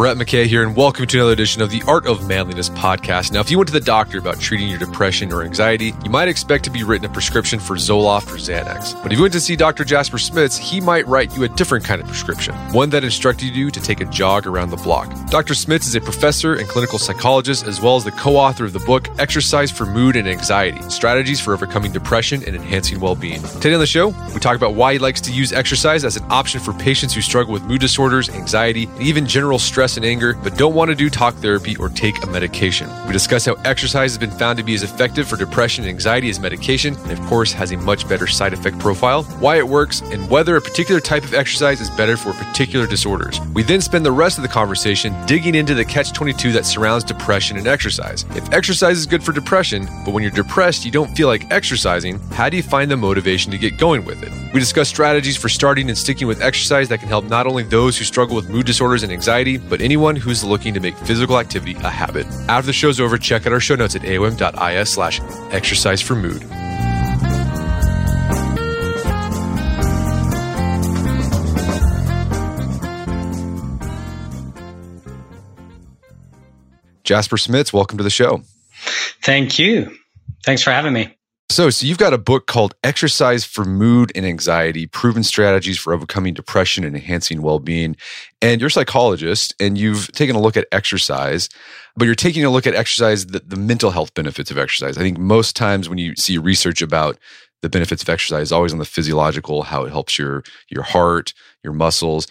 Brett McKay here, and welcome to another edition of the Art of Manliness podcast. Now, if you went to the doctor about treating your depression or anxiety, you might expect to be written a prescription for Zoloft or Xanax. But if you went to see Dr. Jasper Smits, he might write you a different kind of prescription, one that instructed you to take a jog around the block. Dr. Smits is a professor and clinical psychologist, as well as the co author of the book Exercise for Mood and Anxiety Strategies for Overcoming Depression and Enhancing Well Being. Today on the show, we talk about why he likes to use exercise as an option for patients who struggle with mood disorders, anxiety, and even general stress and anger, but don't want to do talk therapy or take a medication. We discuss how exercise has been found to be as effective for depression and anxiety as medication, and of course, has a much better side effect profile, why it works, and whether a particular type of exercise is better for particular disorders. We then spend the rest of the conversation digging into the catch 22 that surrounds depression and exercise. If exercise is good for depression, but when you're depressed, you don't feel like exercising, how do you find the motivation to get going with it? We discuss strategies for starting and sticking with exercise that can help not only those who struggle with mood disorders and anxiety, but anyone who's looking to make physical activity a habit. After the show's over, check out our show notes at aom.is slash exercise for mood. Jasper Smits, welcome to the show. Thank you. Thanks for having me. So, so you've got a book called Exercise for Mood and Anxiety: Proven Strategies for Overcoming Depression and Enhancing Well-being. And you're a psychologist and you've taken a look at exercise, but you're taking a look at exercise the, the mental health benefits of exercise. I think most times when you see research about the benefits of exercise always on the physiological, how it helps your your heart, your muscles.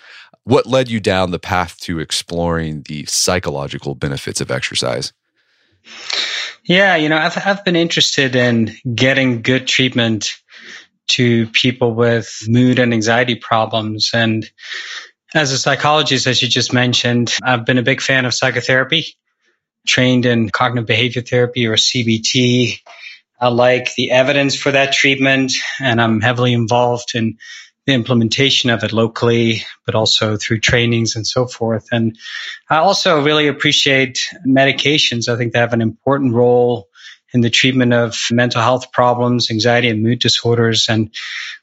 What led you down the path to exploring the psychological benefits of exercise? Yeah, you know, I've, I've been interested in getting good treatment to people with mood and anxiety problems. And as a psychologist, as you just mentioned, I've been a big fan of psychotherapy, trained in cognitive behavior therapy or CBT. I like the evidence for that treatment, and I'm heavily involved in the implementation of it locally, but also through trainings and so forth. And I also really appreciate medications. I think they have an important role in the treatment of mental health problems, anxiety and mood disorders. And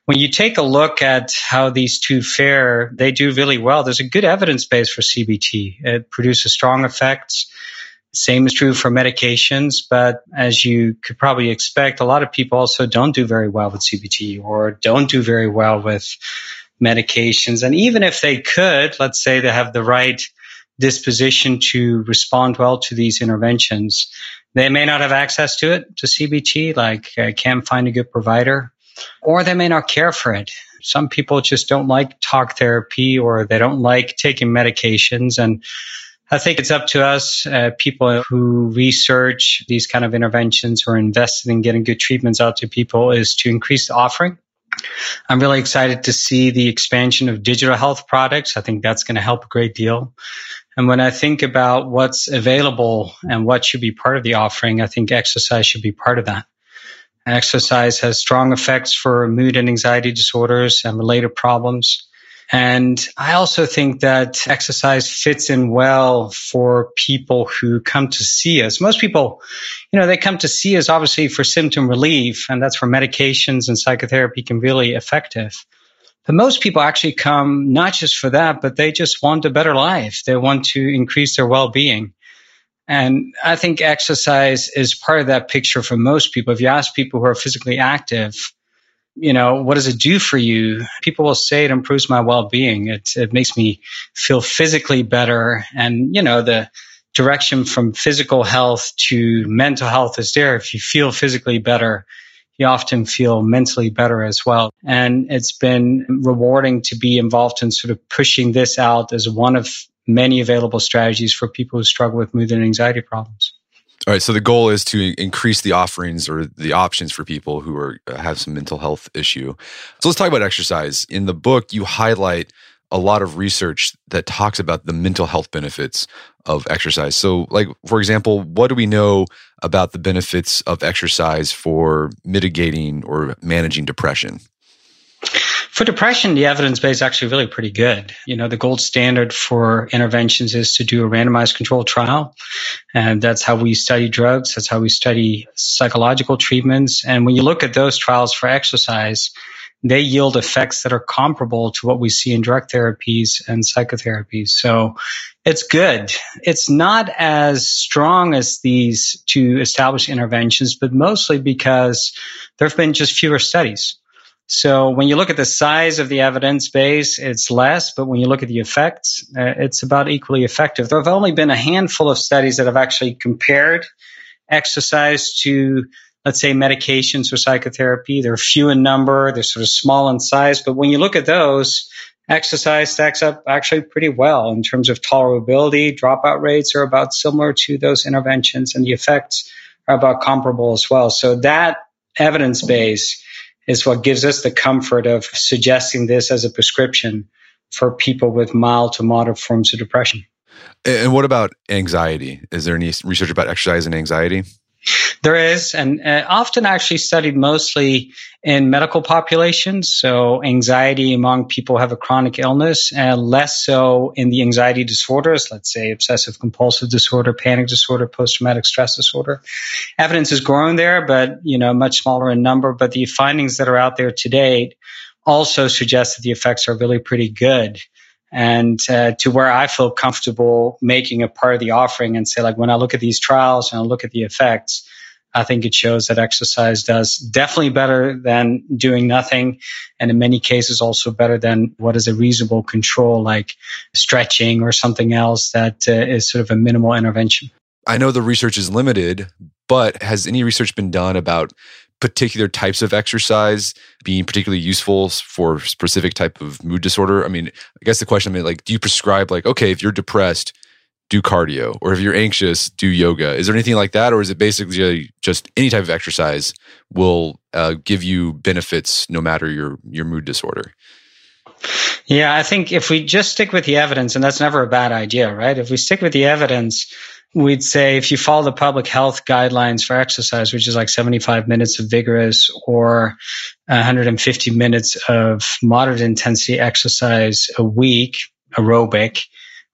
when you take a look at how these two fare, they do really well. There's a good evidence base for CBT. It produces strong effects same is true for medications, but as you could probably expect, a lot of people also don't do very well with CBT or don't do very well with medications. And even if they could, let's say they have the right disposition to respond well to these interventions, they may not have access to it, to CBT, like uh, can't find a good provider, or they may not care for it. Some people just don't like talk therapy or they don't like taking medications. And I think it's up to us, uh, people who research these kind of interventions or invested in getting good treatments out to people is to increase the offering. I'm really excited to see the expansion of digital health products. I think that's going to help a great deal. And when I think about what's available and what should be part of the offering, I think exercise should be part of that. Exercise has strong effects for mood and anxiety disorders and related problems. And I also think that exercise fits in well for people who come to see us. Most people, you know, they come to see us obviously for symptom relief, and that's where medications and psychotherapy can really effective. But most people actually come not just for that, but they just want a better life. They want to increase their well-being. And I think exercise is part of that picture for most people. If you ask people who are physically active, you know, what does it do for you? People will say it improves my well-being. It, it makes me feel physically better. And, you know, the direction from physical health to mental health is there. If you feel physically better, you often feel mentally better as well. And it's been rewarding to be involved in sort of pushing this out as one of many available strategies for people who struggle with mood and anxiety problems. All right. So the goal is to increase the offerings or the options for people who are uh, have some mental health issue. So let's talk about exercise. In the book, you highlight a lot of research that talks about the mental health benefits of exercise. So, like for example, what do we know about the benefits of exercise for mitigating or managing depression? For depression, the evidence base is actually really pretty good. You know, the gold standard for interventions is to do a randomized controlled trial. And that's how we study drugs. That's how we study psychological treatments. And when you look at those trials for exercise, they yield effects that are comparable to what we see in drug therapies and psychotherapies. So it's good. It's not as strong as these two established interventions, but mostly because there have been just fewer studies. So when you look at the size of the evidence base, it's less, but when you look at the effects, uh, it's about equally effective. There have only been a handful of studies that have actually compared exercise to, let's say, medications or psychotherapy. They're few in number, they're sort of small in size, but when you look at those, exercise stacks up actually pretty well in terms of tolerability. Dropout rates are about similar to those interventions, and the effects are about comparable as well. So that evidence base is what gives us the comfort of suggesting this as a prescription for people with mild to moderate forms of depression. And what about anxiety? Is there any research about exercise and anxiety? There is, and uh, often actually studied mostly in medical populations. So anxiety among people who have a chronic illness, and less so in the anxiety disorders, let's say obsessive compulsive disorder, panic disorder, post traumatic stress disorder. Evidence is growing there, but you know much smaller in number. But the findings that are out there to date also suggest that the effects are really pretty good and uh, to where I feel comfortable making a part of the offering and say, like, when I look at these trials and I look at the effects, I think it shows that exercise does definitely better than doing nothing. And in many cases, also better than what is a reasonable control, like stretching or something else that uh, is sort of a minimal intervention. I know the research is limited, but has any research been done about particular types of exercise being particularly useful for specific type of mood disorder? I mean, I guess the question I mean, like, do you prescribe like, okay, if you're depressed, do cardio, or if you're anxious, do yoga? Is there anything like that, or is it basically just any type of exercise will uh, give you benefits no matter your your mood disorder? Yeah, I think if we just stick with the evidence, and that's never a bad idea, right? If we stick with the evidence, we'd say if you follow the public health guidelines for exercise, which is like 75 minutes of vigorous or 150 minutes of moderate intensity exercise a week, aerobic,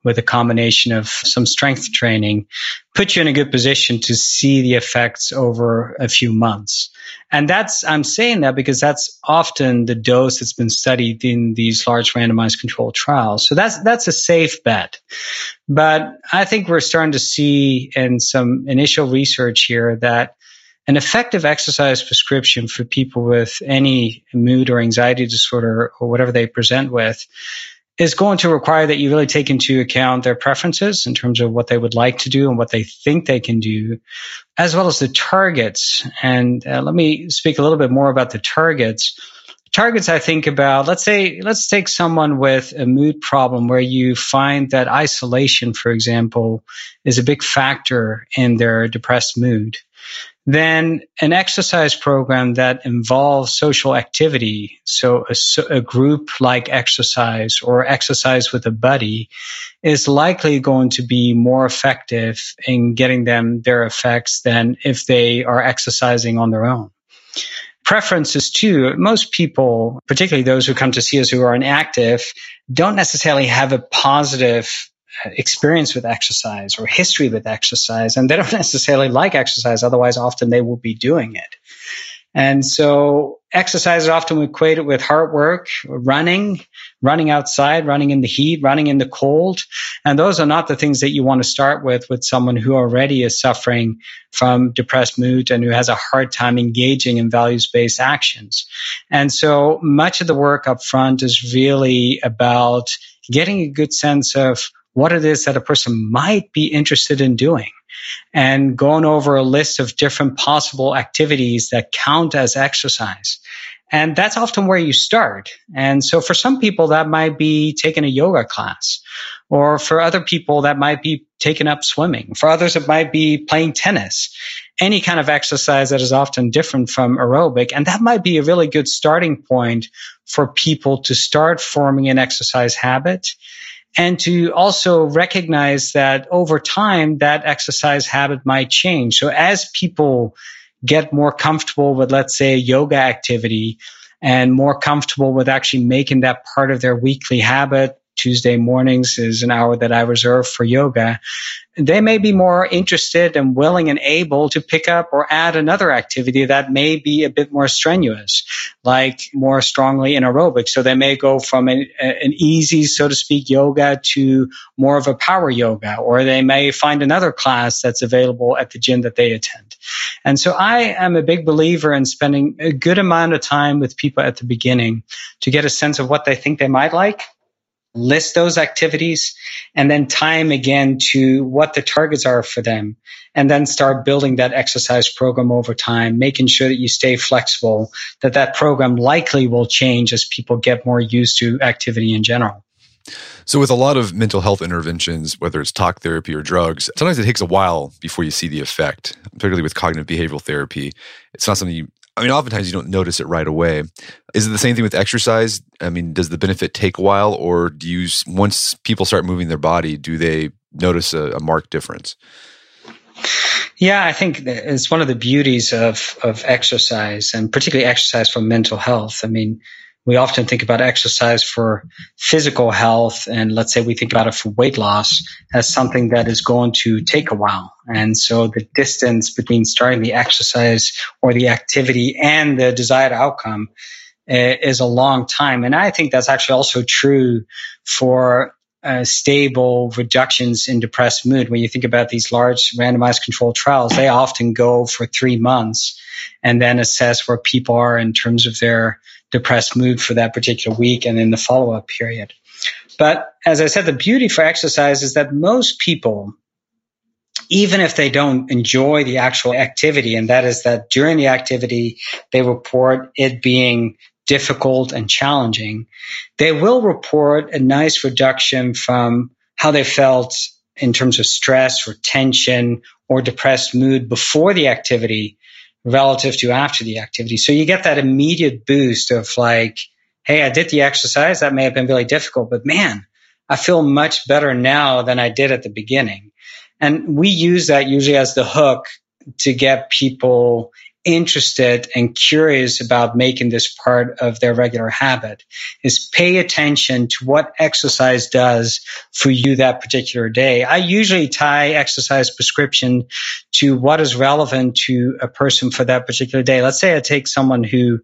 with a combination of some strength training put you in a good position to see the effects over a few months. And that's, I'm saying that because that's often the dose that's been studied in these large randomized controlled trials. So that's, that's a safe bet. But I think we're starting to see in some initial research here that an effective exercise prescription for people with any mood or anxiety disorder or whatever they present with is going to require that you really take into account their preferences in terms of what they would like to do and what they think they can do, as well as the targets. And uh, let me speak a little bit more about the targets. Targets I think about, let's say, let's take someone with a mood problem where you find that isolation, for example, is a big factor in their depressed mood then an exercise program that involves social activity, so a, a, group like exercise or exercise with a buddy, is likely going to be more effective in getting them their effects than if they are exercising on their own. Preferences too. Most people, particularly those who come to see us who are inactive, don't necessarily have a positive experience with exercise or history with exercise, and they don't necessarily like exercise. Otherwise, often they will be doing it. And so exercise is often equated with hard work, running, running outside, running in the heat, running in the cold. And those are not the things that you want to start with with someone who already is suffering from depressed mood and who has a hard time engaging in values based actions. And so much of the work up front is really about getting a good sense of what it is that a person might be interested in doing and going over a list of different possible activities that count as exercise. And that's often where you start. And so for some people, that might be taking a yoga class. Or for other people, that might be taking up swimming. For others, it might be playing tennis. Any kind of exercise that is often different from aerobic. And that might be a really good starting point for people to start forming an exercise habit and to also recognize that over time that exercise habit might change. So as people get more comfortable with, let's say, yoga activity and more comfortable with actually making that part of their weekly habit, Tuesday mornings is an hour that I reserve for yoga they may be more interested and willing and able to pick up or add another activity that may be a bit more strenuous, like more strongly in aerobic. So they may go from an, an easy, so to speak, yoga to more of a power yoga, or they may find another class that's available at the gym that they attend. And so I am a big believer in spending a good amount of time with people at the beginning to get a sense of what they think they might like list those activities and then time again to what the targets are for them and then start building that exercise program over time making sure that you stay flexible that that program likely will change as people get more used to activity in general. So with a lot of mental health interventions whether it's talk therapy or drugs sometimes it takes a while before you see the effect particularly with cognitive behavioral therapy. It's not something you I mean, oftentimes you don't notice it right away. Is it the same thing with exercise? I mean, does the benefit take a while, or do you once people start moving their body, do they notice a, a marked difference? Yeah, I think it's one of the beauties of of exercise, and particularly exercise for mental health. I mean, we often think about exercise for physical health. And let's say we think about it for weight loss as something that is going to take a while. And so the distance between starting the exercise or the activity and the desired outcome eh, is a long time. And I think that's actually also true for uh, stable reductions in depressed mood. When you think about these large randomized controlled trials, they often go for three months and then assess where people are in terms of their depressed mood for that particular week and in the follow up period. But as I said, the beauty for exercise is that most people, even if they don't enjoy the actual activity, and that is that during the activity, they report it being difficult and challenging, they will report a nice reduction from how they felt in terms of stress or tension or depressed mood before the activity relative to after the activity. So you get that immediate boost of like, Hey, I did the exercise. That may have been really difficult, but man, I feel much better now than I did at the beginning. And we use that usually as the hook to get people interested and curious about making this part of their regular habit is pay attention to what exercise does for you that particular day. I usually tie exercise prescription to what is relevant to a person for that particular day. Let's say I take someone who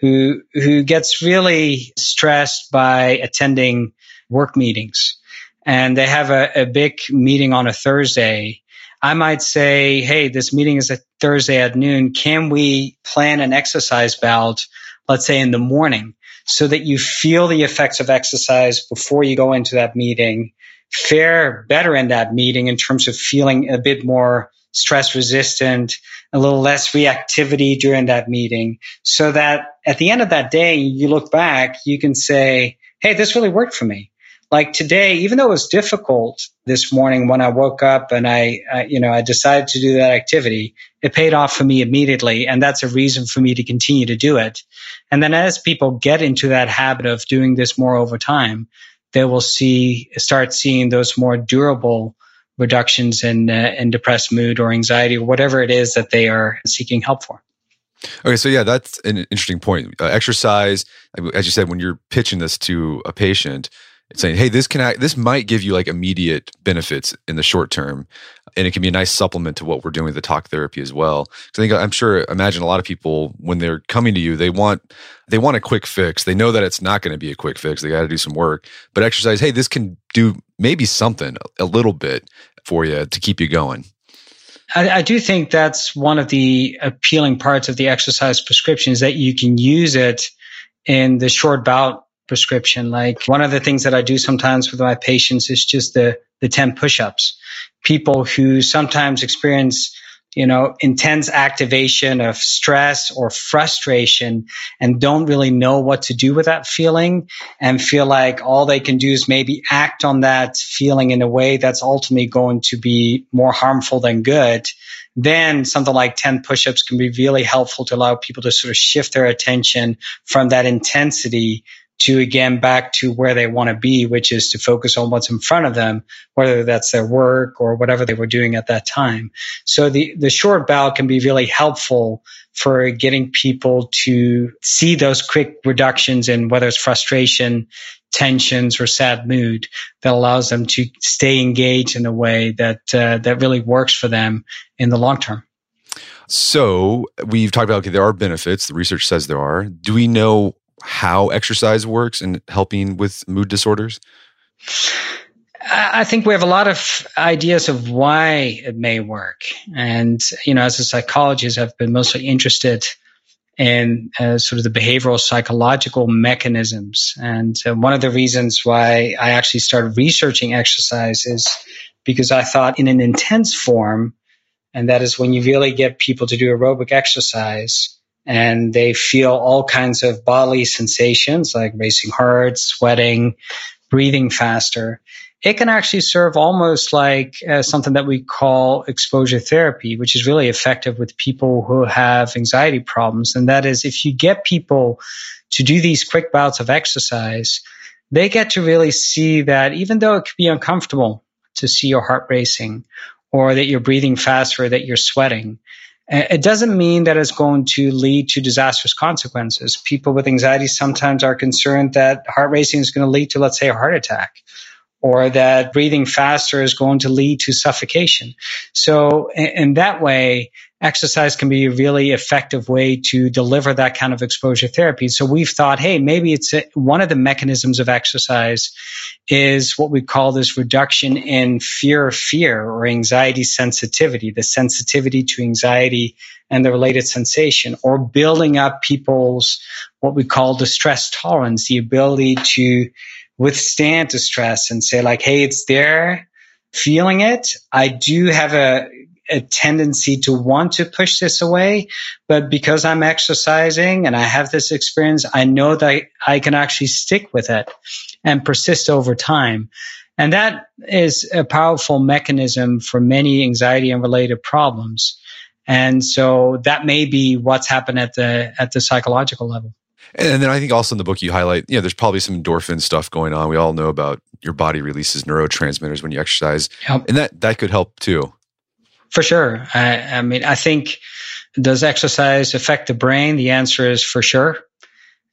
who who gets really stressed by attending work meetings and they have a, a big meeting on a Thursday I might say, Hey, this meeting is a Thursday at noon. Can we plan an exercise bout, let's say in the morning so that you feel the effects of exercise before you go into that meeting, fare better in that meeting in terms of feeling a bit more stress resistant, a little less reactivity during that meeting so that at the end of that day, you look back, you can say, Hey, this really worked for me like today, even though it was difficult this morning when I woke up and I, I, you know, I decided to do that activity, it paid off for me immediately. And that's a reason for me to continue to do it. And then as people get into that habit of doing this more over time, they will see, start seeing those more durable reductions in, uh, in depressed mood or anxiety or whatever it is that they are seeking help for. Okay, so yeah, that's an interesting point. Uh, exercise, as you said, when you're pitching this to a patient, saying, "Hey, this can act, this might give you like immediate benefits in the short term, and it can be a nice supplement to what we're doing with the talk therapy as well." Because I think I'm sure, imagine a lot of people when they're coming to you, they want they want a quick fix. They know that it's not going to be a quick fix. They got to do some work, but exercise, hey, this can do maybe something a little bit for you to keep you going. I, I, do think that's one of the appealing parts of the exercise prescription is that you can use it in the short bout prescription. Like one of the things that I do sometimes with my patients is just the, the 10 push-ups. People who sometimes experience, you know, intense activation of stress or frustration and don't really know what to do with that feeling and feel like all they can do is maybe act on that feeling in a way that's ultimately going to be more harmful than good then something like 10 push-ups can be really helpful to allow people to sort of shift their attention from that intensity to again back to where they want to be, which is to focus on what's in front of them, whether that's their work or whatever they were doing at that time. So the, the short bow can be really helpful for getting people to see those quick reductions in whether it's frustration, tensions or sad mood that allows them to stay engaged in a way that uh, that really works for them in the long term. So we've talked about okay, there are benefits. The research says there are. Do we know how exercise works and helping with mood disorders? I think we have a lot of ideas of why it may work. And, you know, as a psychologist, I've been mostly interested in uh, sort of the behavioral psychological mechanisms. And uh, one of the reasons why I actually started researching exercise is because I thought in an intense form, and that is when you really get people to do aerobic exercise and they feel all kinds of bodily sensations like racing heart, sweating, breathing faster it can actually serve almost like uh, something that we call exposure therapy, which is really effective with people who have anxiety problems. And that is if you get people to do these quick bouts of exercise, they get to really see that even though it could be uncomfortable to see your heart racing or that you're breathing faster, that you're sweating, it doesn't mean that it's going to lead to disastrous consequences. People with anxiety sometimes are concerned that heart racing is going to lead to, let's say, a heart attack or that breathing faster is going to lead to suffocation. So in that way, exercise can be a really effective way to deliver that kind of exposure therapy. So we've thought, hey, maybe it's a, one of the mechanisms of exercise is what we call this reduction in fear of fear or anxiety sensitivity, the sensitivity to anxiety and the related sensation, or building up people's what we call distress tolerance, the ability to withstand distress and say like, Hey, it's there feeling it. I do have a, a tendency to want to push this away, but because I'm exercising and I have this experience, I know that I can actually stick with it and persist over time. And that is a powerful mechanism for many anxiety and related problems. And so that may be what's happened at the, at the psychological level. And then I think also in the book you highlight, you know, there's probably some endorphin stuff going on. We all know about your body releases neurotransmitters when you exercise, yep. and that that could help too. For sure. I, I mean, I think does exercise affect the brain? The answer is for sure.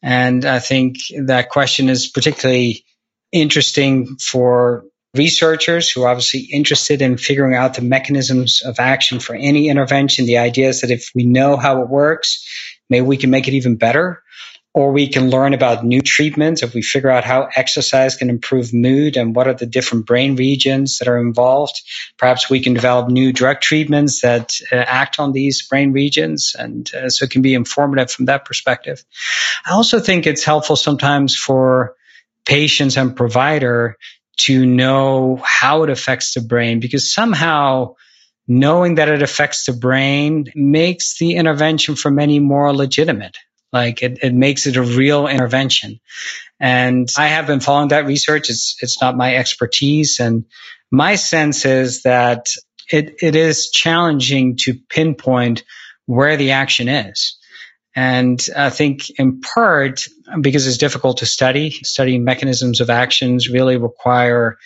And I think that question is particularly interesting for researchers who are obviously interested in figuring out the mechanisms of action for any intervention. The idea is that if we know how it works, maybe we can make it even better or we can learn about new treatments if we figure out how exercise can improve mood and what are the different brain regions that are involved. Perhaps we can develop new drug treatments that uh, act on these brain regions. And uh, so it can be informative from that perspective. I also think it's helpful sometimes for patients and provider to know how it affects the brain because somehow knowing that it affects the brain makes the intervention for many more legitimate. Like it, it makes it a real intervention. And I have been following that research. It's, it's not my expertise. And my sense is that it, it is challenging to pinpoint where the action is. And I think in part because it's difficult to study, studying mechanisms of actions really require,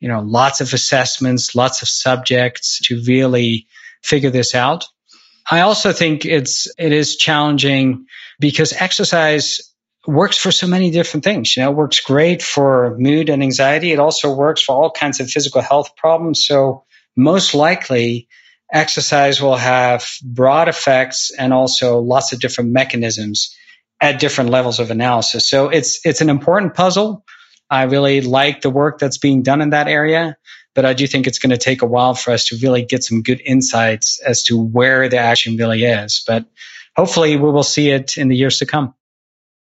you know, lots of assessments, lots of subjects to really figure this out. I also think it's, it is challenging because exercise works for so many different things. You know, it works great for mood and anxiety. It also works for all kinds of physical health problems. So most likely exercise will have broad effects and also lots of different mechanisms at different levels of analysis. So it's, it's an important puzzle. I really like the work that's being done in that area, but I do think it's going to take a while for us to really get some good insights as to where the action really is. But hopefully we will see it in the years to come.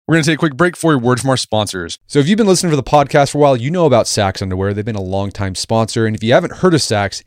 We're going to take a quick break for a word from our sponsors. So, if you've been listening to the podcast for a while, you know about Saxx Underwear. They've been a long time sponsor. And if you haven't heard of Saxx,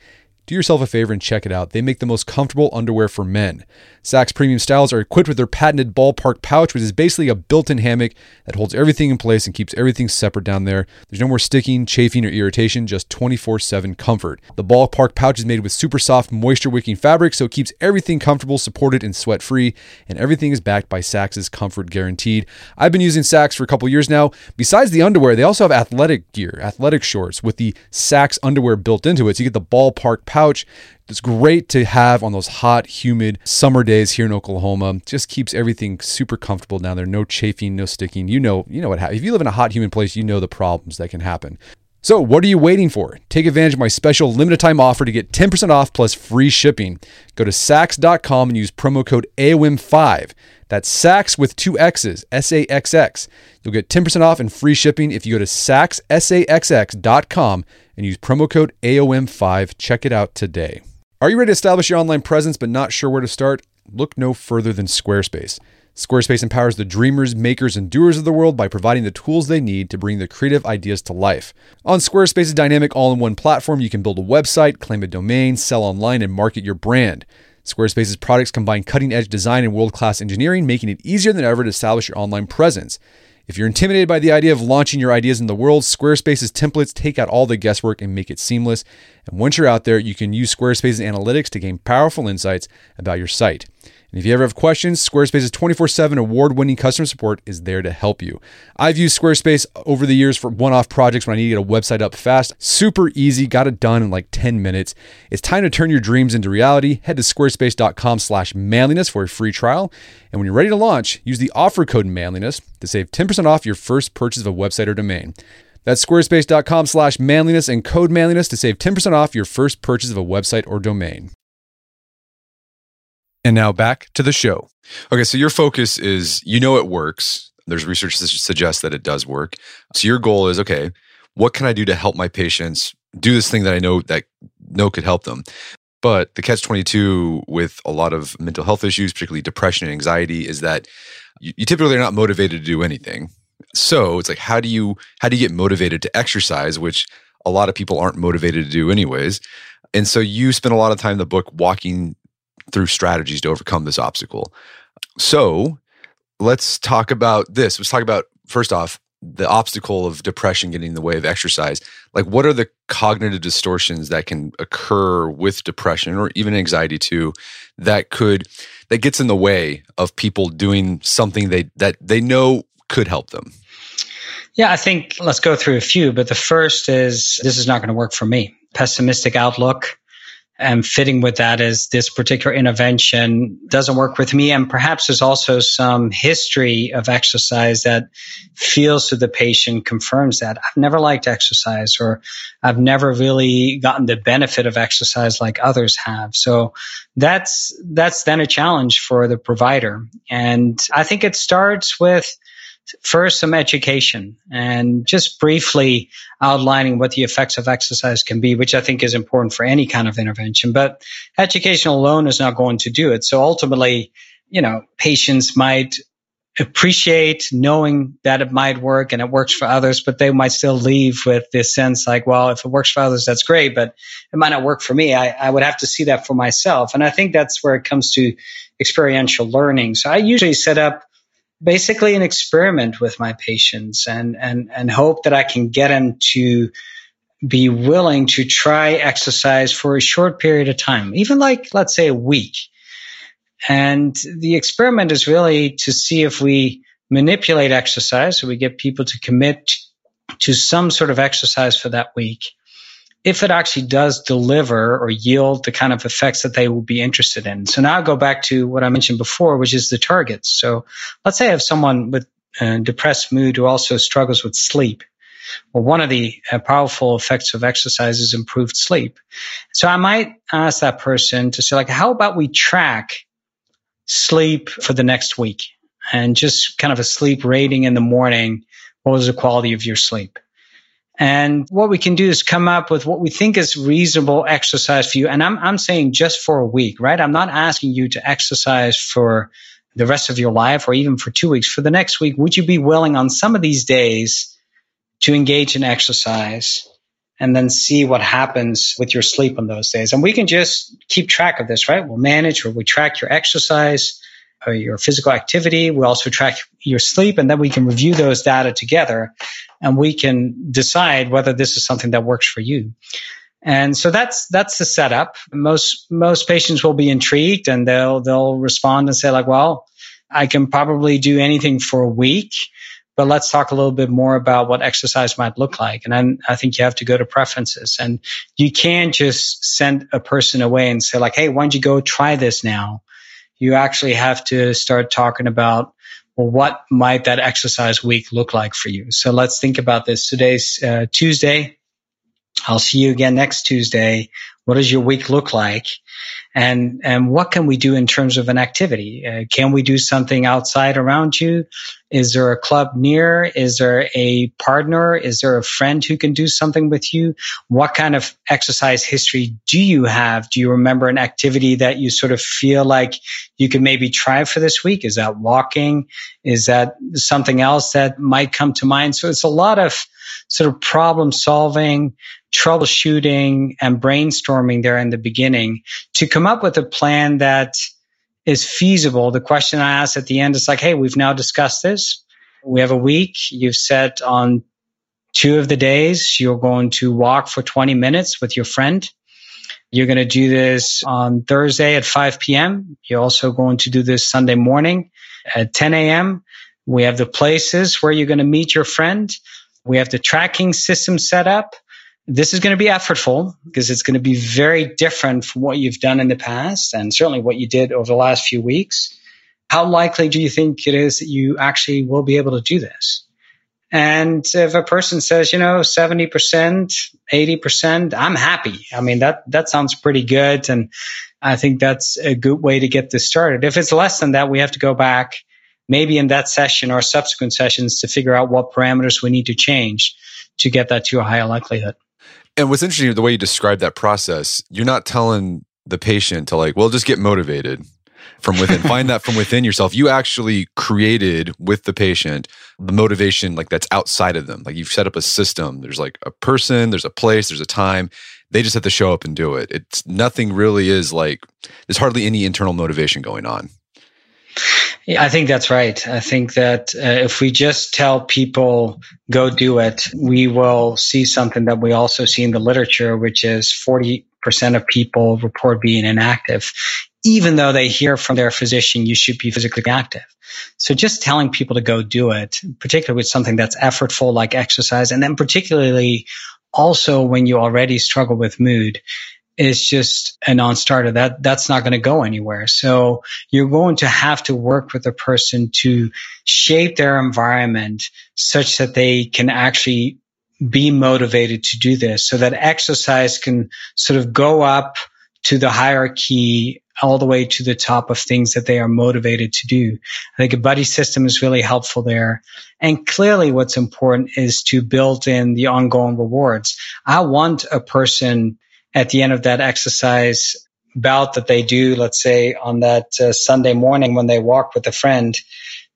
do yourself a favor and check it out. They make the most comfortable underwear for men. Saxx premium styles are equipped with their patented ballpark pouch, which is basically a built in hammock that holds everything in place and keeps everything separate down there. There's no more sticking, chafing, or irritation, just 24 7 comfort. The ballpark pouch is made with super soft, moisture wicking fabric, so it keeps everything comfortable, supported, and sweat free. And everything is backed by Saxx's Comfort Guaranteed. I've been using Saxx for a couple years now. Besides the underwear, they also have athletic gear, athletic shorts with the Saxx underwear built into it. So you get the ballpark pouch. It's great to have on those hot, humid summer days here in Oklahoma. Just keeps everything super comfortable down there. No chafing, no sticking. You know, you know what happens. If you live in a hot, humid place, you know the problems that can happen. So, what are you waiting for? Take advantage of my special limited time offer to get 10% off plus free shipping. Go to saxx.com and use promo code AOM5. That's Saxx with two X's, S A X X. You'll get 10% off and free shipping if you go to saxsaxx.com and use promo code AOM5. Check it out today. Are you ready to establish your online presence but not sure where to start? Look no further than Squarespace. Squarespace empowers the dreamers, makers, and doers of the world by providing the tools they need to bring their creative ideas to life. On Squarespace's dynamic all in one platform, you can build a website, claim a domain, sell online, and market your brand. Squarespace's products combine cutting edge design and world class engineering, making it easier than ever to establish your online presence. If you're intimidated by the idea of launching your ideas in the world, Squarespace's templates take out all the guesswork and make it seamless. And once you're out there, you can use Squarespace's analytics to gain powerful insights about your site. And if you ever have questions, Squarespace's 24 7 award winning customer support is there to help you. I've used Squarespace over the years for one off projects when I need to get a website up fast. Super easy, got it done in like 10 minutes. It's time to turn your dreams into reality. Head to squarespace.com slash manliness for a free trial. And when you're ready to launch, use the offer code manliness to save 10% off your first purchase of a website or domain. That's squarespace.com slash manliness and code manliness to save 10% off your first purchase of a website or domain. And now back to the show. Okay, so your focus is you know it works. There's research that suggests that it does work. So your goal is okay, what can I do to help my patients do this thing that I know that know could help them? But the catch 22 with a lot of mental health issues, particularly depression and anxiety, is that you, you typically are not motivated to do anything. So it's like, how do you how do you get motivated to exercise, which a lot of people aren't motivated to do anyways? And so you spend a lot of time in the book walking through strategies to overcome this obstacle. So let's talk about this. Let's talk about, first off, the obstacle of depression getting in the way of exercise. Like, what are the cognitive distortions that can occur with depression or even anxiety too that could, that gets in the way of people doing something they, that they know could help them? Yeah, I think let's go through a few, but the first is this is not going to work for me. Pessimistic outlook, and fitting with that is this particular intervention doesn't work with me. And perhaps there's also some history of exercise that feels to the patient confirms that I've never liked exercise or I've never really gotten the benefit of exercise like others have. So that's, that's then a challenge for the provider. And I think it starts with first some education and just briefly outlining what the effects of exercise can be, which I think is important for any kind of intervention. But education alone is not going to do it. So ultimately, you know, patients might appreciate knowing that it might work and it works for others, but they might still leave with this sense like, well, if it works for others, that's great, but it might not work for me. I, I would have to see that for myself. And I think that's where it comes to experiential learning. So I usually set up basically an experiment with my patients and, and, and hope that I can get them to be willing to try exercise for a short period of time, even like, let's say a week. And the experiment is really to see if we manipulate exercise. So we get people to commit to some sort of exercise for that week if it actually does deliver or yield the kind of effects that they will be interested in. So now I go back to what I mentioned before, which is the targets. So let's say I have someone with depressed mood who also struggles with sleep. Well, one of the uh, powerful effects of exercise is improved sleep. So I might ask that person to say, like, how about we track sleep for the next week and just kind of a sleep rating in the morning? What was the quality of your sleep? And what we can do is come up with what we think is reasonable exercise for you. And I'm, I'm saying just for a week, right? I'm not asking you to exercise for the rest of your life or even for two weeks. For the next week, would you be willing on some of these days to engage in exercise and then see what happens with your sleep on those days? And we can just keep track of this, right? We'll manage or we track your exercise or your physical activity. We also track your sleep and then we can review those data together and we can decide whether this is something that works for you. And so that's that's the setup. Most most patients will be intrigued and they'll they'll respond and say like, well, I can probably do anything for a week, but let's talk a little bit more about what exercise might look like. And then I think you have to go to preferences and you can't just send a person away and say like, Hey, why don't you go try this now? You actually have to start talking about, what might that exercise week look like for you? So let's think about this. Today's uh, Tuesday. I'll see you again next Tuesday. What does your week look like? And, and what can we do in terms of an activity? Uh, can we do something outside around you? Is there a club near? Is there a partner? Is there a friend who can do something with you? What kind of exercise history do you have? Do you remember an activity that you sort of feel like you could maybe try for this week? Is that walking? Is that something else that might come to mind? So it's a lot of sort of problem solving, troubleshooting and brainstorming there in the beginning to come up with a plan that is feasible. The question I ask at the end is like, Hey, we've now discussed this. We have a week. You've set on two of the days, you're going to walk for 20 minutes with your friend. You're going to do this on Thursday at 5 p.m. You're also going to do this Sunday morning at 10 a.m. We have the places where you're going to meet your friend. We have the tracking system set up. This is going to be effortful because it's going to be very different from what you've done in the past and certainly what you did over the last few weeks. How likely do you think it is that you actually will be able to do this? And if a person says, you know, 70%, 80%, I'm happy. I mean, that, that sounds pretty good. And I think that's a good way to get this started. If it's less than that, we have to go back maybe in that session or subsequent sessions to figure out what parameters we need to change to get that to a higher likelihood. And what's interesting, the way you describe that process, you're not telling the patient to like, well, just get motivated from within. Find that from within yourself. You actually created with the patient the motivation like that's outside of them. Like you've set up a system. There's like a person, there's a place, there's a time. They just have to show up and do it. It's nothing really is like there's hardly any internal motivation going on. I think that's right. I think that uh, if we just tell people go do it, we will see something that we also see in the literature, which is 40% of people report being inactive, even though they hear from their physician, you should be physically active. So just telling people to go do it, particularly with something that's effortful like exercise, and then particularly also when you already struggle with mood, is just a non-starter. That that's not going to go anywhere. So you're going to have to work with a person to shape their environment such that they can actually be motivated to do this so that exercise can sort of go up to the hierarchy all the way to the top of things that they are motivated to do. I think a buddy system is really helpful there. And clearly what's important is to build in the ongoing rewards. I want a person at the end of that exercise bout that they do, let's say on that uh, Sunday morning when they walk with a friend,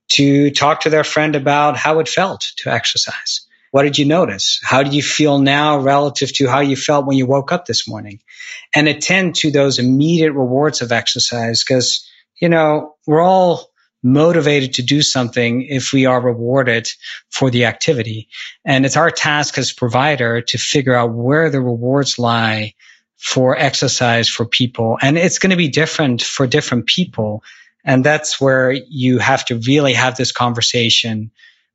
to talk to their friend about how it felt to exercise. What did you notice? How do you feel now relative to how you felt when you woke up this morning? And attend to those immediate rewards of exercise because, you know, we're all motivated to do something if we are rewarded for the activity. And it's our task as provider to figure out where the rewards lie for exercise for people. And it's going to be different for different people. And that's where you have to really have this conversation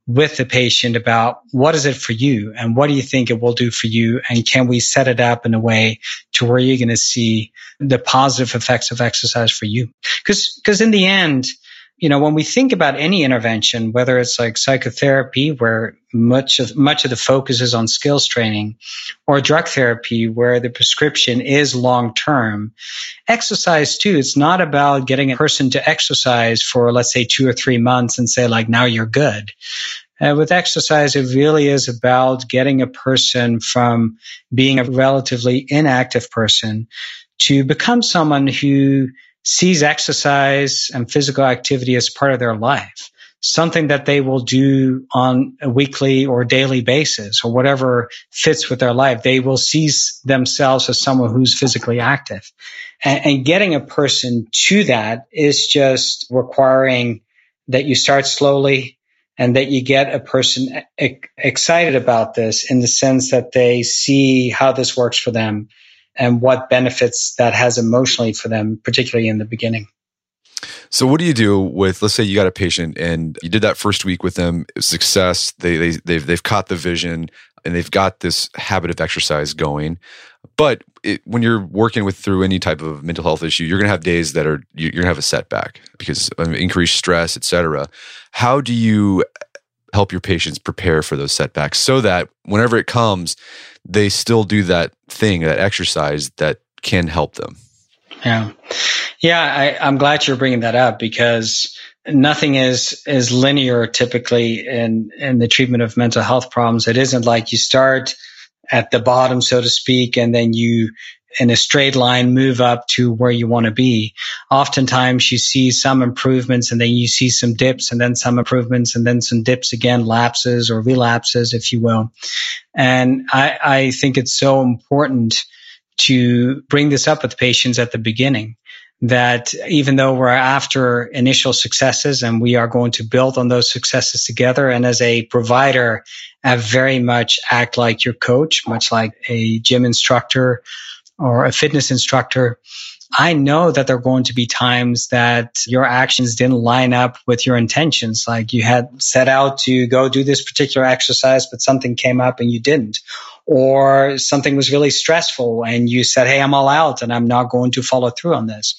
with the patient about what is it for you and what do you think it will do for you? And can we set it up in a way to where you're going to see the positive effects of exercise for you? Cause, cause in the end, you know, when we think about any intervention, whether it's like psychotherapy, where much of, much of the focus is on skills training, or drug therapy, where the prescription is long term, exercise too, it's not about getting a person to exercise for, let's say, two or three months and say, like, now you're good. Uh, with exercise, it really is about getting a person from being a relatively inactive person to become someone who sees exercise and physical activity as part of their life, something that they will do on a weekly or daily basis or whatever fits with their life. They will see themselves as someone who's physically active. And, and getting a person to that is just requiring that you start slowly and that you get a person excited about this in the sense that they see how this works for them and what benefits that has emotionally for them, particularly in the beginning. So what do you do with let's say you got a patient and you did that first week with them, success, they they they've they've caught the vision and they've got this habit of exercise going. But it, when you're working with through any type of mental health issue, you're going to have days that are you're going to have a setback because of increased stress, etc. How do you help your patients prepare for those setbacks so that whenever it comes, they still do that thing, that exercise that can help them? Yeah. Yeah. I, I'm glad you're bringing that up because nothing is is linear typically in in the treatment of mental health problems. It isn't like you start at the bottom, so to speak, and then you in a straight line move up to where you want to be. Oftentimes you see some improvements and then you see some dips and then some improvements and then some dips again, lapses or relapses, if you will. And I, I think it's so important to bring this up with patients at the beginning that even though we're after initial successes and we are going to build on those successes together and as a provider I very much act like your coach much like a gym instructor or a fitness instructor I know that there are going to be times that your actions didn't line up with your intentions. Like you had set out to go do this particular exercise, but something came up and you didn't. Or something was really stressful and you said, Hey, I'm all out and I'm not going to follow through on this.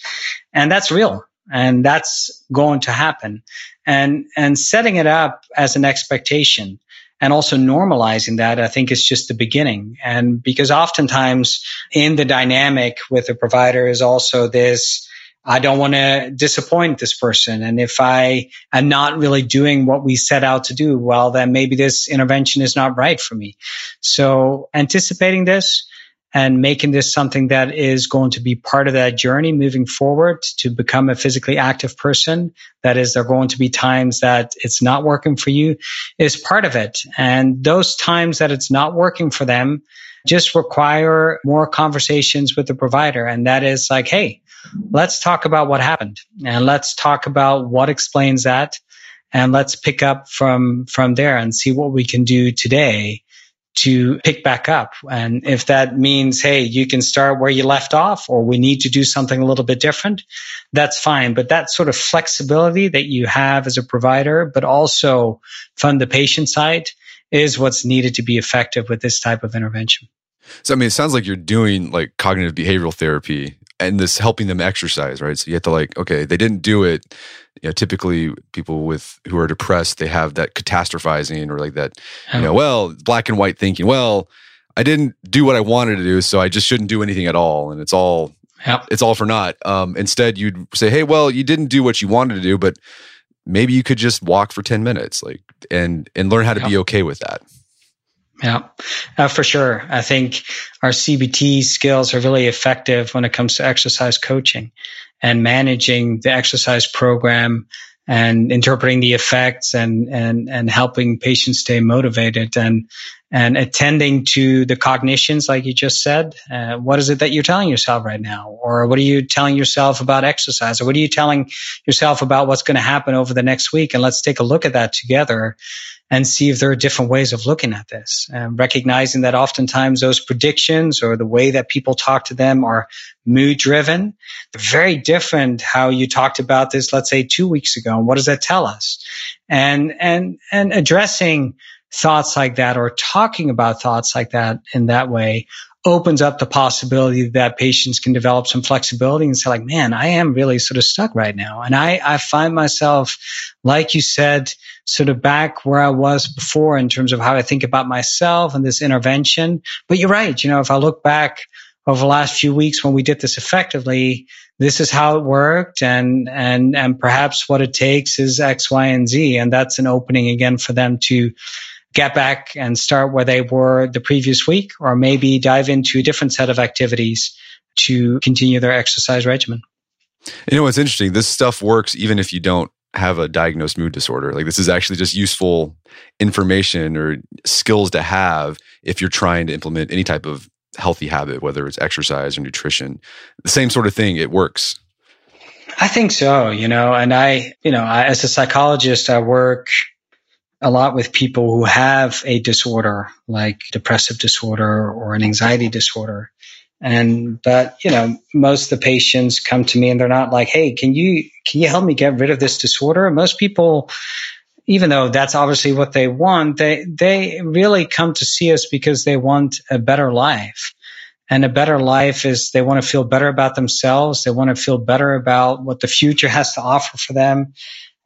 And that's real. And that's going to happen. And, and setting it up as an expectation and also normalizing that I think is just the beginning. And because oftentimes in the dynamic with the provider is also this, I don't want to disappoint this person. And if I am not really doing what we set out to do, well, then maybe this intervention is not right for me. So anticipating this, and making this something that is going to be part of that journey moving forward to become a physically active person. That is, there are going to be times that it's not working for you is part of it. And those times that it's not working for them just require more conversations with the provider. And that is like, Hey, let's talk about what happened and let's talk about what explains that. And let's pick up from, from there and see what we can do today to pick back up. And if that means, hey, you can start where you left off, or we need to do something a little bit different, that's fine. But that sort of flexibility that you have as a provider, but also from the patient side is what's needed to be effective with this type of intervention. So, I mean, it sounds like you're doing like cognitive behavioral therapy and this helping them exercise, right? So you have to like, okay, they didn't do it. You know, typically people with who are depressed, they have that catastrophizing or like that, you know, well, black and white thinking. Well, I didn't do what I wanted to do, so I just shouldn't do anything at all, and it's all yep. it's all for naught. Um, instead, you'd say, hey, well, you didn't do what you wanted to do, but maybe you could just walk for ten minutes, like, and and learn how to yep. be okay with that. Yeah, uh, for sure. I think our CBT skills are really effective when it comes to exercise coaching and managing the exercise program and interpreting the effects and, and, and helping patients stay motivated and, and attending to the cognitions, like you just said. Uh, what is it that you're telling yourself right now? Or what are you telling yourself about exercise? Or what are you telling yourself about what's going to happen over the next week? And let's take a look at that together and see if there are different ways of looking at this. And recognizing that oftentimes those predictions or the way that people talk to them are mood driven. Very different how you talked about this, let's say two weeks ago. And what does that tell us? And, and, and addressing thoughts like that or talking about thoughts like that in that way opens up the possibility that patients can develop some flexibility and say like, man, I am really sort of stuck right now. And I, I find myself, like you said, sort of back where I was before in terms of how I think about myself and this intervention. But you're right. You know, if I look back over the last few weeks when we did this effectively, this is how it worked and, and, and perhaps what it takes is X, Y, and Z. And that's an opening again for them to get back and start where they were the previous week, or maybe dive into a different set of activities to continue their exercise regimen. You know what's interesting? This stuff works even if you don't have a diagnosed mood disorder. Like this is actually just useful information or skills to have if you're trying to implement any type of healthy habit, whether it's exercise or nutrition. The same sort of thing, it works. I think so, you know, and I, you know, I, as a psychologist, I work a lot with people who have a disorder like depressive disorder or an anxiety disorder. And, but, you know, most of the patients come to me and they're not like, Hey, can you, can you help me get rid of this disorder? Most people, even though that's obviously what they want, they, they really come to see us because they want a better life. And a better life is they want to feel better about themselves. They want to feel better about what the future has to offer for them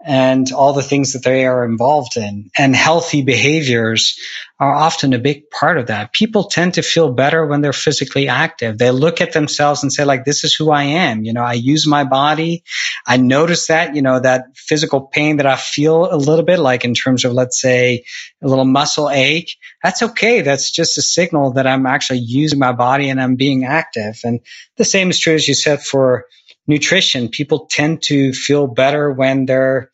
and all the things that they are involved in. And healthy behaviors are often a big part of that. People tend to feel better when they're physically active. They look at themselves and say, like, this is who I am. You know, I use my body. I notice that, you know, that physical pain that I feel a little bit like in terms of, let's say, a little muscle ache. That's okay. That's just a signal that I'm actually using my body and I'm being active. And the same is true as you said for nutrition. People tend to feel better when they're,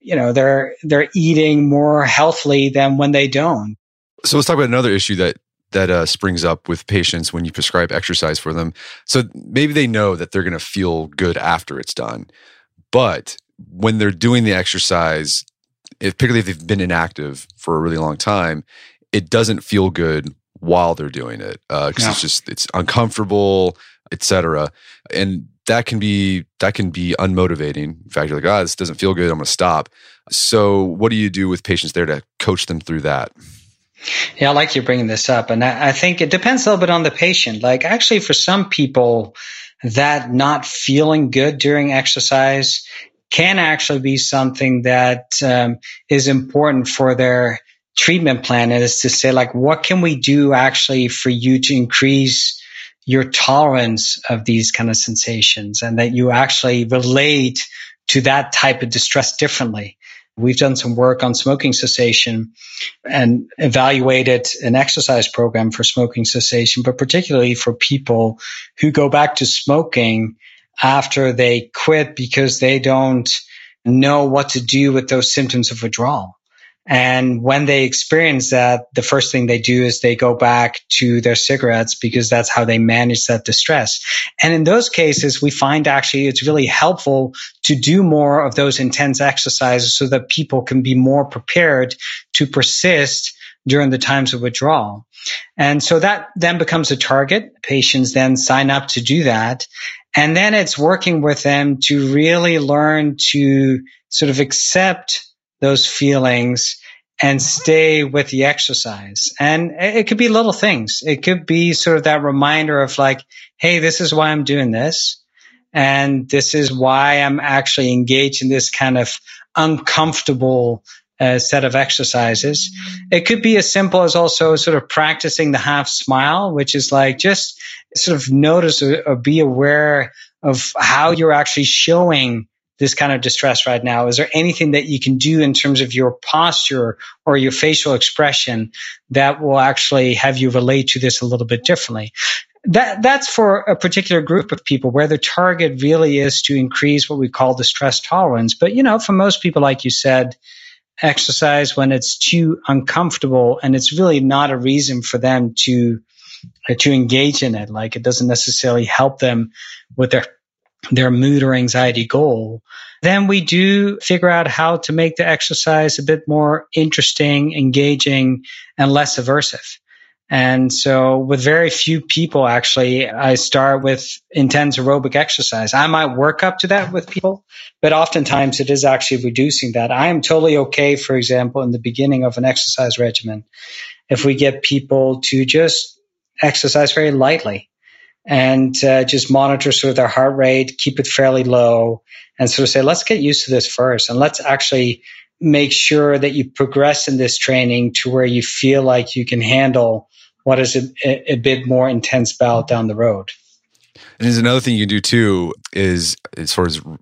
you know, they're, they're eating more healthily than when they don't. So let's talk about another issue that that uh, springs up with patients when you prescribe exercise for them. So maybe they know that they're going to feel good after it's done, but when they're doing the exercise, if, particularly if they've been inactive for a really long time, it doesn't feel good while they're doing it because uh, yeah. it's just it's uncomfortable, etc. And that can be that can be unmotivating. In fact, you're like, oh, this doesn't feel good. I'm going to stop. So, what do you do with patients there to coach them through that? Yeah, I like you bringing this up, and I, I think it depends a little bit on the patient. Like, actually, for some people, that not feeling good during exercise can actually be something that um, is important for their treatment plan. And is to say, like, what can we do actually for you to increase your tolerance of these kind of sensations and that you actually relate to that type of distress differently. We've done some work on smoking cessation and evaluated an exercise program for smoking cessation, but particularly for people who go back to smoking after they quit because they don't know what to do with those symptoms of withdrawal. And when they experience that, the first thing they do is they go back to their cigarettes because that's how they manage that distress. And in those cases, we find actually it's really helpful to do more of those intense exercises so that people can be more prepared to persist during the times of withdrawal. And so that then becomes a target. Patients then sign up to do that. And then it's working with them to really learn to sort of accept those feelings and stay with the exercise. And it could be little things. It could be sort of that reminder of like, Hey, this is why I'm doing this. And this is why I'm actually engaged in this kind of uncomfortable uh, set of exercises. It could be as simple as also sort of practicing the half smile, which is like just sort of notice or, or be aware of how you're actually showing this kind of distress right now? Is there anything that you can do in terms of your posture or your facial expression that will actually have you relate to this a little bit differently? That, that's for a particular group of people where the target really is to increase what we call the stress tolerance. But, you know, for most people, like you said, exercise when it's too uncomfortable and it's really not a reason for them to, to engage in it. Like it doesn't necessarily help them with their their mood or anxiety goal, then we do figure out how to make the exercise a bit more interesting, engaging, and less aversive. And so with very few people, actually, I start with intense aerobic exercise. I might work up to that with people, but oftentimes it is actually reducing that. I am totally okay, for example, in the beginning of an exercise regimen, if we get people to just exercise very lightly and uh, just monitor sort of their heart rate, keep it fairly low, and sort of say, let's get used to this first, and let's actually make sure that you progress in this training to where you feel like you can handle what is a, a bit more intense bout down the road. And there's another thing you can do too is as far as you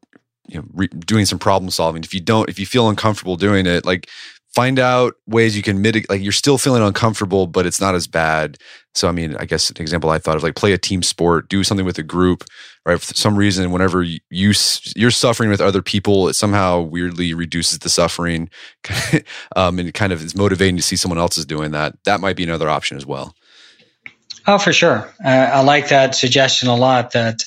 know re- doing some problem solving. If you don't, if you feel uncomfortable doing it, like find out ways you can mitigate like you're still feeling uncomfortable but it's not as bad. So i mean i guess an example i thought of like play a team sport do something with a group right? For some reason whenever you, you you're suffering with other people it somehow weirdly reduces the suffering um, and kind of is motivating to see someone else is doing that. That might be another option as well Oh, for sure. Uh, I like that suggestion a lot. That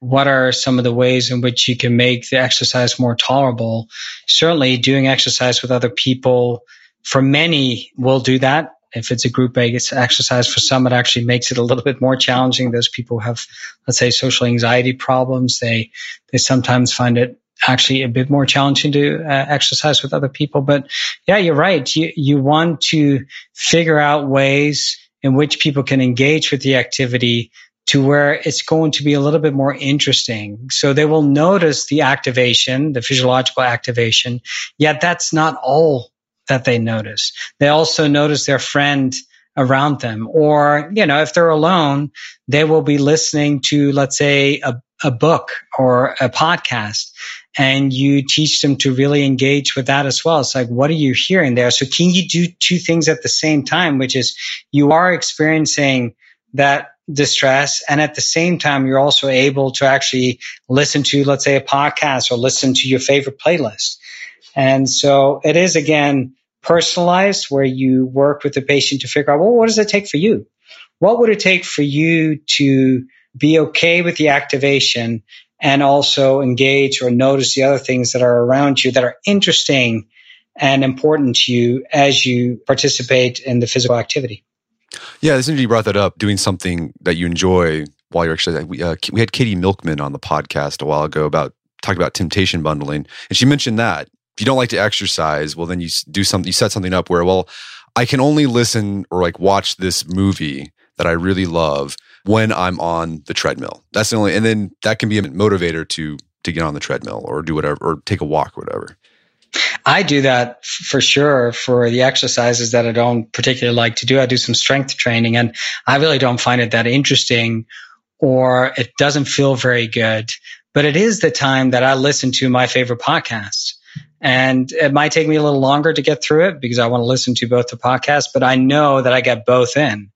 what are some of the ways in which you can make the exercise more tolerable? Certainly, doing exercise with other people for many will do that. If it's a group based exercise, for some, it actually makes it a little bit more challenging. Those people have, let's say, social anxiety problems. They, they sometimes find it actually a bit more challenging to uh, exercise with other people. But yeah, you're right. You, you want to figure out ways in which people can engage with the activity to where it's going to be a little bit more interesting. So they will notice the activation, the physiological activation, yet that's not all that they notice. They also notice their friend around them. Or, you know, if they're alone, they will be listening to, let's say, a, a book or a podcast and you teach them to really engage with that as well. It's like, what are you hearing there? So can you do two things at the same time, which is you are experiencing that distress. And at the same time, you're also able to actually listen to, let's say, a podcast or listen to your favorite playlist. And so it is again personalized where you work with the patient to figure out, well, what does it take for you? What would it take for you to be okay with the activation and also engage or notice the other things that are around you that are interesting and important to you as you participate in the physical activity? Yeah, as you brought that up, doing something that you enjoy while you're exercising. We, uh, we had Katie Milkman on the podcast a while ago about talking about temptation bundling, and she mentioned that if you don't like to exercise, well, then you do something. You set something up where, well, I can only listen or like watch this movie that I really love when I'm on the treadmill. That's the only, and then that can be a motivator to to get on the treadmill or do whatever or take a walk or whatever. I do that for sure for the exercises that I don't particularly like to do. I do some strength training and I really don't find it that interesting or it doesn't feel very good. But it is the time that I listen to my favorite podcast. And it might take me a little longer to get through it because I want to listen to both the podcast, but I know that I get both in,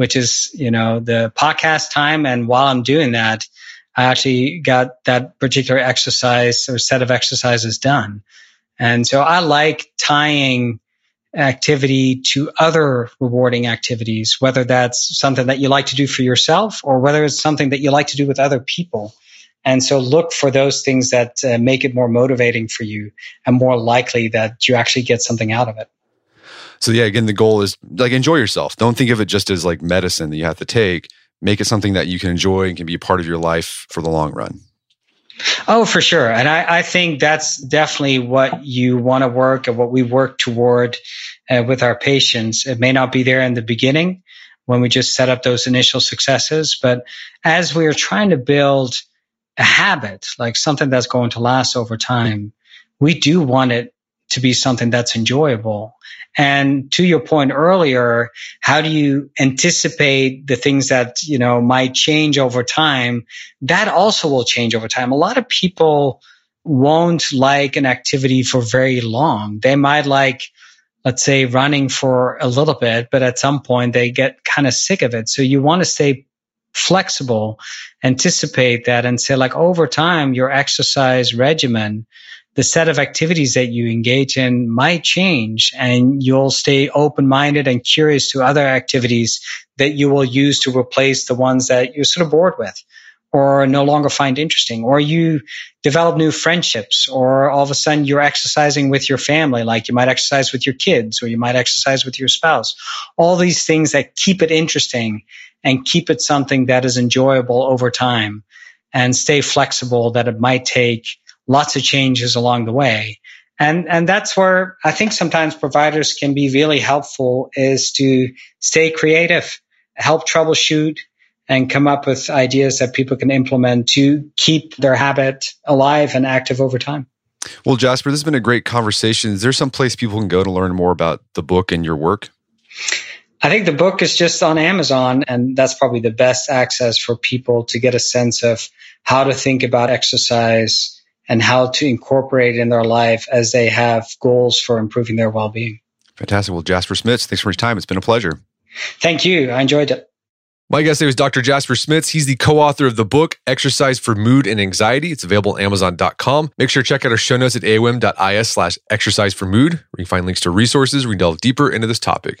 which is, you know, the podcast time. And while I'm doing that, I actually got that particular exercise or set of exercises done. And so I like tying activity to other rewarding activities, whether that's something that you like to do for yourself or whether it's something that you like to do with other people. And so look for those things that uh, make it more motivating for you and more likely that you actually get something out of it. So yeah, again, the goal is like enjoy yourself. Don't think of it just as like medicine that you have to take. Make it something that you can enjoy and can be a part of your life for the long run. Oh, for sure. And I, I think that's definitely what you want to work and what we work toward uh, with our patients. It may not be there in the beginning when we just set up those initial successes, but as we are trying to build a habit, like something that's going to last over time, we do want it to be something that's enjoyable. And to your point earlier, how do you anticipate the things that, you know, might change over time? That also will change over time. A lot of people won't like an activity for very long. They might like, let's say running for a little bit, but at some point they get kind of sick of it. So you want to stay flexible, anticipate that and say like over time, your exercise regimen the set of activities that you engage in might change and you'll stay open minded and curious to other activities that you will use to replace the ones that you're sort of bored with or no longer find interesting or you develop new friendships or all of a sudden you're exercising with your family like you might exercise with your kids or you might exercise with your spouse. All these things that keep it interesting and keep it something that is enjoyable over time and stay flexible that it might take lots of changes along the way. And, and that's where I think sometimes providers can be really helpful is to stay creative, help troubleshoot and come up with ideas that people can implement to keep their habit alive and active over time. Well, Jasper, this has been a great conversation. Is there some place people can go to learn more about the book and your work? I think the book is just on Amazon, and that's probably the best access for people to get a sense of how to think about exercise and how to incorporate it in their life as they have goals for improving their well-being. Fantastic. Well, Jasper Smits, thanks for your time. It's been a pleasure. Thank you. I enjoyed it. My guest today was Dr. Jasper Smits. He's the co-author of the book Exercise for Mood and Anxiety. It's available on Amazon.com. Make sure to check out our show notes at aom.is slash exercise for mood, where you can find links to resources where we delve deeper into this topic.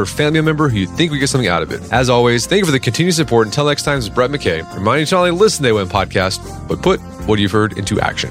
or family member who you think we get something out of it. As always, thank you for the continued support. Until next time, this is Brett McKay, reminding you to not only listen to the AOM podcast, but put what you've heard into action.